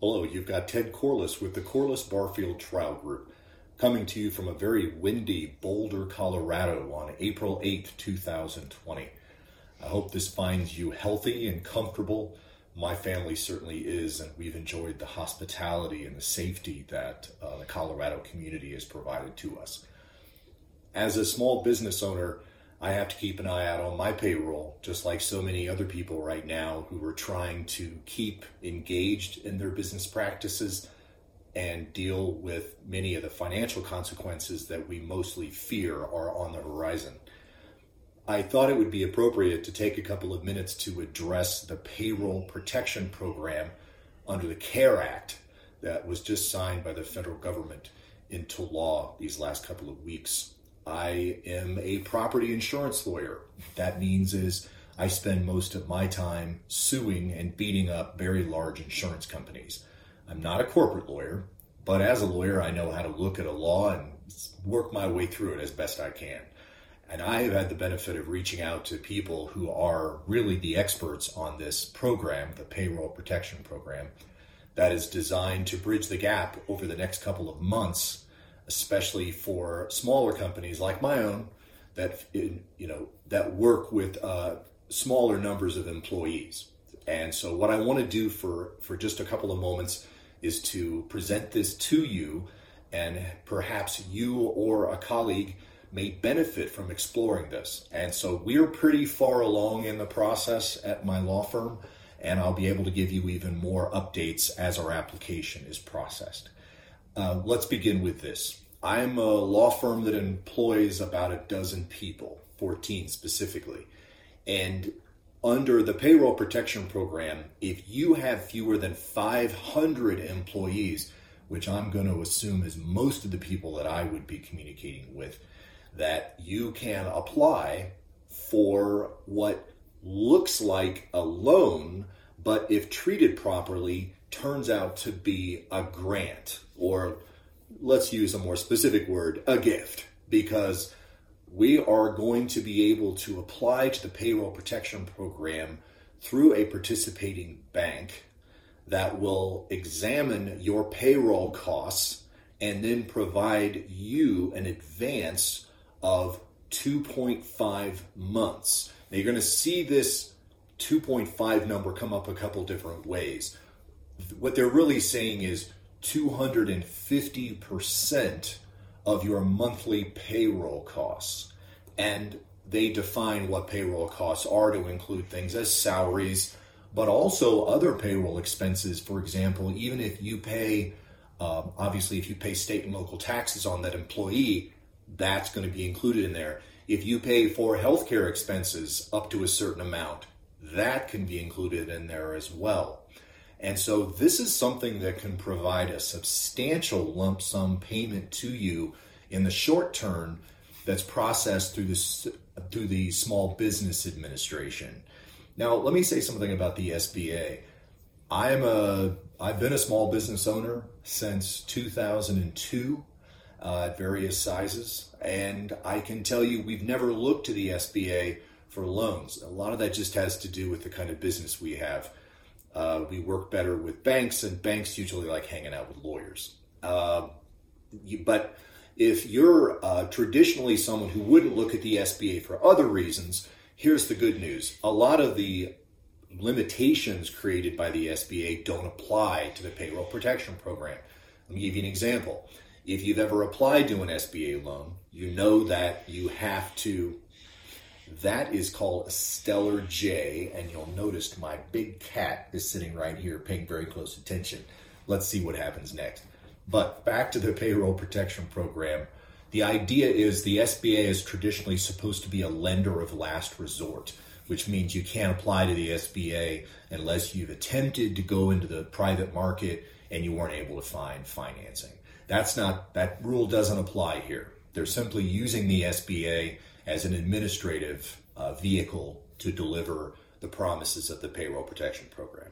Hello, you've got Ted Corliss with the Corliss Barfield Trial Group coming to you from a very windy Boulder, Colorado on April 8th, 2020. I hope this finds you healthy and comfortable. My family certainly is, and we've enjoyed the hospitality and the safety that uh, the Colorado community has provided to us. As a small business owner, I have to keep an eye out on my payroll, just like so many other people right now who are trying to keep engaged in their business practices and deal with many of the financial consequences that we mostly fear are on the horizon. I thought it would be appropriate to take a couple of minutes to address the payroll protection program under the CARE Act that was just signed by the federal government into law these last couple of weeks. I am a property insurance lawyer. That means is I spend most of my time suing and beating up very large insurance companies. I'm not a corporate lawyer, but as a lawyer, I know how to look at a law and work my way through it as best I can. And I have had the benefit of reaching out to people who are really the experts on this program, the payroll protection program, that is designed to bridge the gap over the next couple of months especially for smaller companies like my own that you know that work with uh, smaller numbers of employees. And so, what I want to do for for just a couple of moments is to present this to you, and perhaps you or a colleague may benefit from exploring this. And so, we're pretty far along in the process at my law firm, and I'll be able to give you even more updates as our application is processed. Uh, let's begin with this. I'm a law firm that employs about a dozen people, 14 specifically. And under the payroll protection program, if you have fewer than 500 employees, which I'm going to assume is most of the people that I would be communicating with, that you can apply for what looks like a loan, but if treated properly, turns out to be a grant or let's use a more specific word, a gift, because we are going to be able to apply to the payroll protection program through a participating bank that will examine your payroll costs and then provide you an advance of 2.5 months. Now you're going to see this 2.5 number come up a couple different ways. What they're really saying is 250% of your monthly payroll costs. And they define what payroll costs are to include things as salaries, but also other payroll expenses. For example, even if you pay, uh, obviously, if you pay state and local taxes on that employee, that's going to be included in there. If you pay for healthcare expenses up to a certain amount, that can be included in there as well. And so this is something that can provide a substantial lump sum payment to you in the short term that's processed through the, through the Small Business Administration. Now, let me say something about the SBA. I'm a I've been a small business owner since 2002 uh, at various sizes, and I can tell you we've never looked to the SBA for loans. A lot of that just has to do with the kind of business we have. Uh, we work better with banks, and banks usually like hanging out with lawyers. Uh, you, but if you're uh, traditionally someone who wouldn't look at the SBA for other reasons, here's the good news. A lot of the limitations created by the SBA don't apply to the payroll protection program. Let me give you an example. If you've ever applied to an SBA loan, you know that you have to that is called Stellar J, and you'll notice my big cat is sitting right here paying very close attention. Let's see what happens next. But back to the payroll protection program. The idea is the SBA is traditionally supposed to be a lender of last resort, which means you can't apply to the SBA unless you've attempted to go into the private market and you weren't able to find financing. That's not, that rule doesn't apply here. They're simply using the SBA as an administrative uh, vehicle to deliver the promises of the payroll protection program.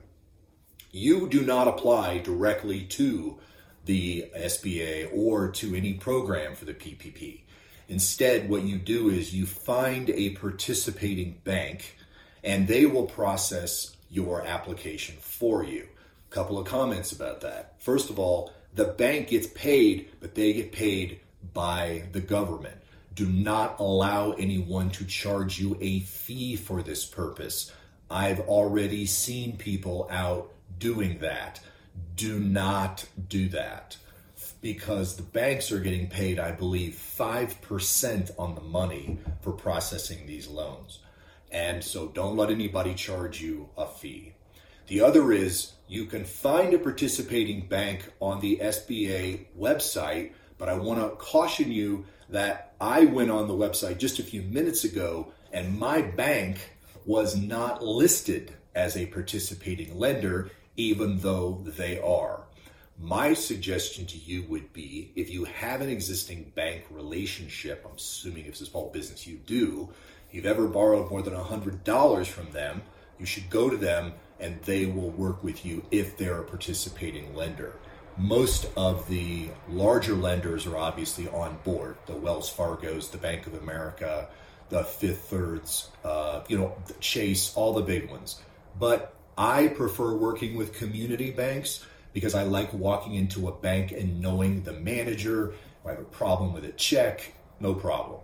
You do not apply directly to the SBA or to any program for the PPP. Instead, what you do is you find a participating bank and they will process your application for you. A couple of comments about that. First of all, the bank gets paid, but they get paid by the government. Do not allow anyone to charge you a fee for this purpose. I've already seen people out doing that. Do not do that because the banks are getting paid, I believe, 5% on the money for processing these loans. And so don't let anybody charge you a fee. The other is you can find a participating bank on the SBA website, but I want to caution you that I went on the website just a few minutes ago and my bank was not listed as a participating lender, even though they are. My suggestion to you would be if you have an existing bank relationship, I'm assuming if it's a small business you do, if you've ever borrowed more than $100 from them, you should go to them and they will work with you if they're a participating lender. Most of the larger lenders are obviously on board the Wells Fargo's, the Bank of America, the Fifth Thirds, uh, you know, Chase, all the big ones. But I prefer working with community banks because I like walking into a bank and knowing the manager. If I have a problem with a check, no problem.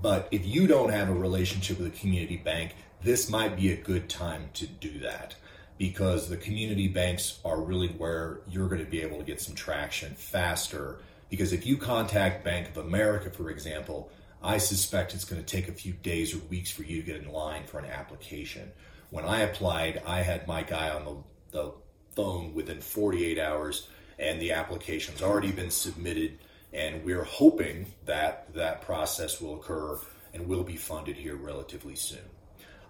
But if you don't have a relationship with a community bank, this might be a good time to do that because the community banks are really where you're going to be able to get some traction faster. Because if you contact Bank of America, for example, I suspect it's going to take a few days or weeks for you to get in line for an application. When I applied, I had my guy on the, the phone within 48 hours, and the application's already been submitted. And we're hoping that that process will occur and will be funded here relatively soon.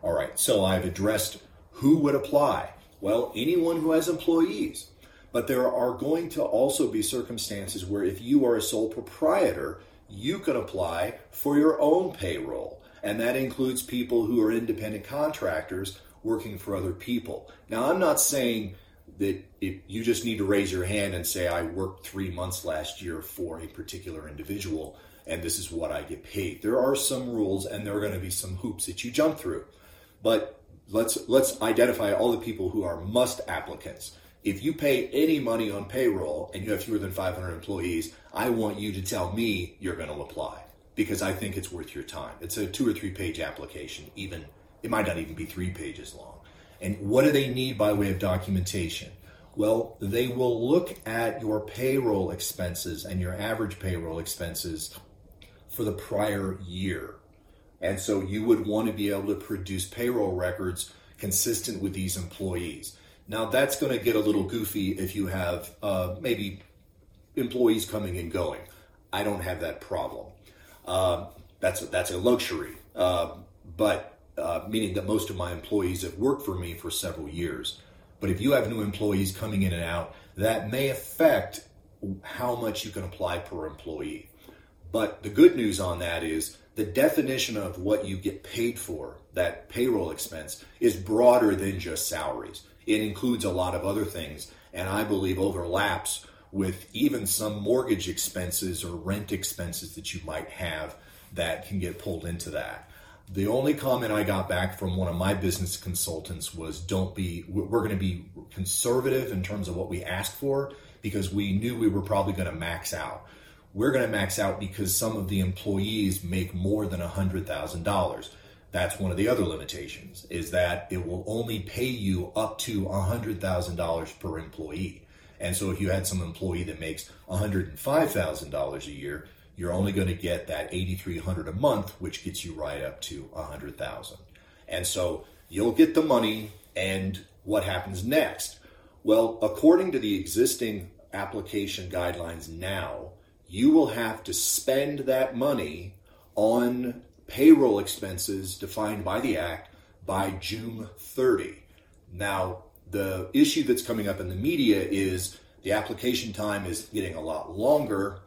All right, so I've addressed who would apply. Well, anyone who has employees. But there are going to also be circumstances where if you are a sole proprietor, you can apply for your own payroll. And that includes people who are independent contractors working for other people. Now, I'm not saying that if you just need to raise your hand and say, I worked three months last year for a particular individual and this is what I get paid. There are some rules and there are going to be some hoops that you jump through. But let's let's identify all the people who are must applicants. If you pay any money on payroll and you have fewer than 500 employees, I want you to tell me you're going to apply because I think it's worth your time. It's a two or three page application, even it might not even be three pages long. And what do they need by way of documentation? Well, they will look at your payroll expenses and your average payroll expenses for the prior year. And so you would want to be able to produce payroll records consistent with these employees. Now, that's going to get a little goofy if you have uh, maybe employees coming and going. I don't have that problem. Uh, that's, that's a luxury. Uh, but uh, meaning that most of my employees have worked for me for several years. But if you have new employees coming in and out, that may affect how much you can apply per employee. But the good news on that is the definition of what you get paid for, that payroll expense, is broader than just salaries. It includes a lot of other things, and I believe overlaps with even some mortgage expenses or rent expenses that you might have that can get pulled into that. The only comment I got back from one of my business consultants was don't be, we're going to be conservative in terms of what we ask for because we knew we were probably going to max out. We're going to max out because some of the employees make more than $100,000. That's one of the other limitations is that it will only pay you up to $100,000 per employee. And so if you had some employee that makes $105,000 a year, you're only going to get that 8300 a month which gets you right up to 100000 and so you'll get the money and what happens next well according to the existing application guidelines now you will have to spend that money on payroll expenses defined by the act by June 30 now the issue that's coming up in the media is the application time is getting a lot longer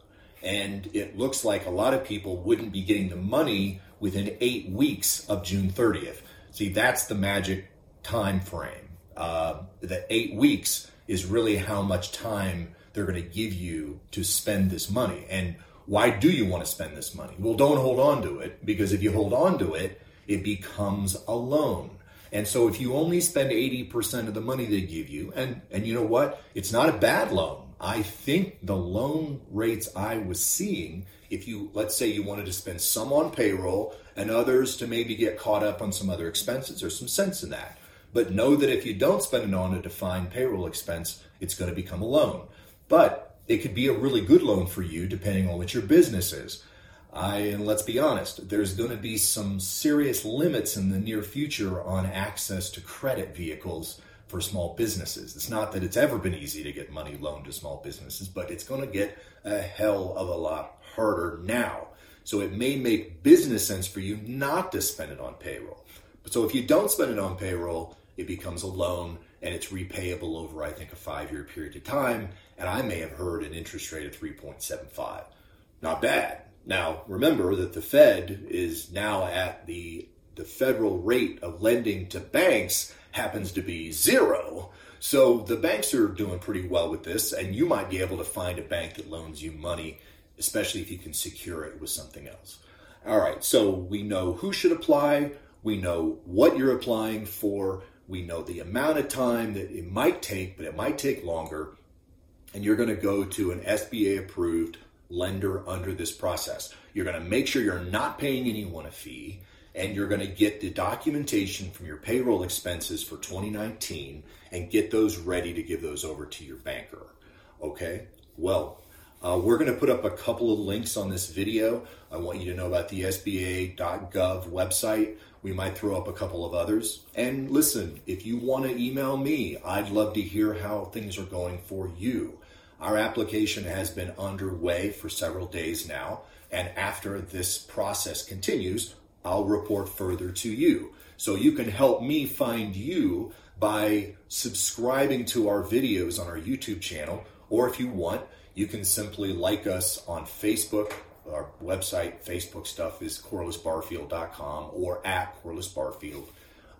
and it looks like a lot of people wouldn't be getting the money within eight weeks of June 30th. See, that's the magic time frame. Uh, the eight weeks is really how much time they're going to give you to spend this money. And why do you want to spend this money? Well, don't hold on to it because if you hold on to it, it becomes a loan. And so if you only spend 80% of the money they give you, and, and you know what? It's not a bad loan. I think the loan rates I was seeing, if you, let's say you wanted to spend some on payroll and others to maybe get caught up on some other expenses, there's some sense in that. But know that if you don't spend it on a defined payroll expense, it's going to become a loan. But it could be a really good loan for you depending on what your business is. I, and let's be honest, there's going to be some serious limits in the near future on access to credit vehicles for small businesses. It's not that it's ever been easy to get money loaned to small businesses, but it's going to get a hell of a lot harder now. So it may make business sense for you not to spend it on payroll. So if you don't spend it on payroll, it becomes a loan and it's repayable over, I think, a five year period of time. And I may have heard an interest rate of 3.75. Not bad. Now, remember that the Fed is now at the, the federal rate of lending to banks happens to be zero. So the banks are doing pretty well with this, and you might be able to find a bank that loans you money, especially if you can secure it with something else. All right, so we know who should apply, we know what you're applying for, we know the amount of time that it might take, but it might take longer, and you're going to go to an SBA approved lender under this process. You're going to make sure you're not paying anyone a fee and you're going to get the documentation from your payroll expenses for 2019 and get those ready to give those over to your banker. Okay? Well, uh, we're going to put up a couple of links on this video. I want you to know about the SBA.gov website. We might throw up a couple of others. And listen, if you want to email me, I'd love to hear how things are going for you. Our application has been underway for several days now, and after this process continues, I'll report further to you. So you can help me find you by subscribing to our videos on our YouTube channel, or if you want, you can simply like us on Facebook. Our website, Facebook stuff is corlissbarfield.com or at corlissbarfield.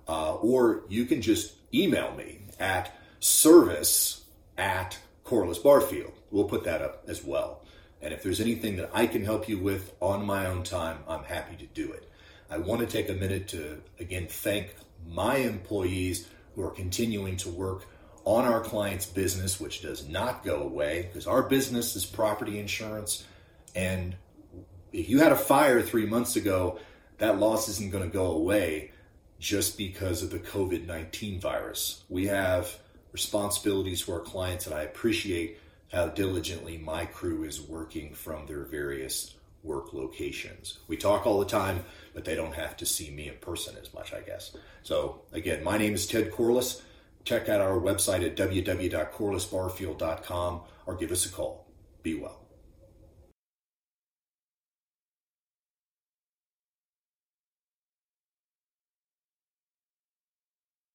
Uh, or you can just email me at service at Corliss Barfield. We'll put that up as well. And if there's anything that I can help you with on my own time, I'm happy to do it. I want to take a minute to again thank my employees who are continuing to work on our client's business, which does not go away because our business is property insurance. And if you had a fire three months ago, that loss isn't going to go away just because of the COVID 19 virus. We have responsibilities for our clients, and I appreciate how diligently my crew is working from their various work locations. We talk all the time, but they don't have to see me in person as much, I guess. So, again, my name is Ted Corliss. Check out our website at www.corlissbarfield.com or give us a call. Be well.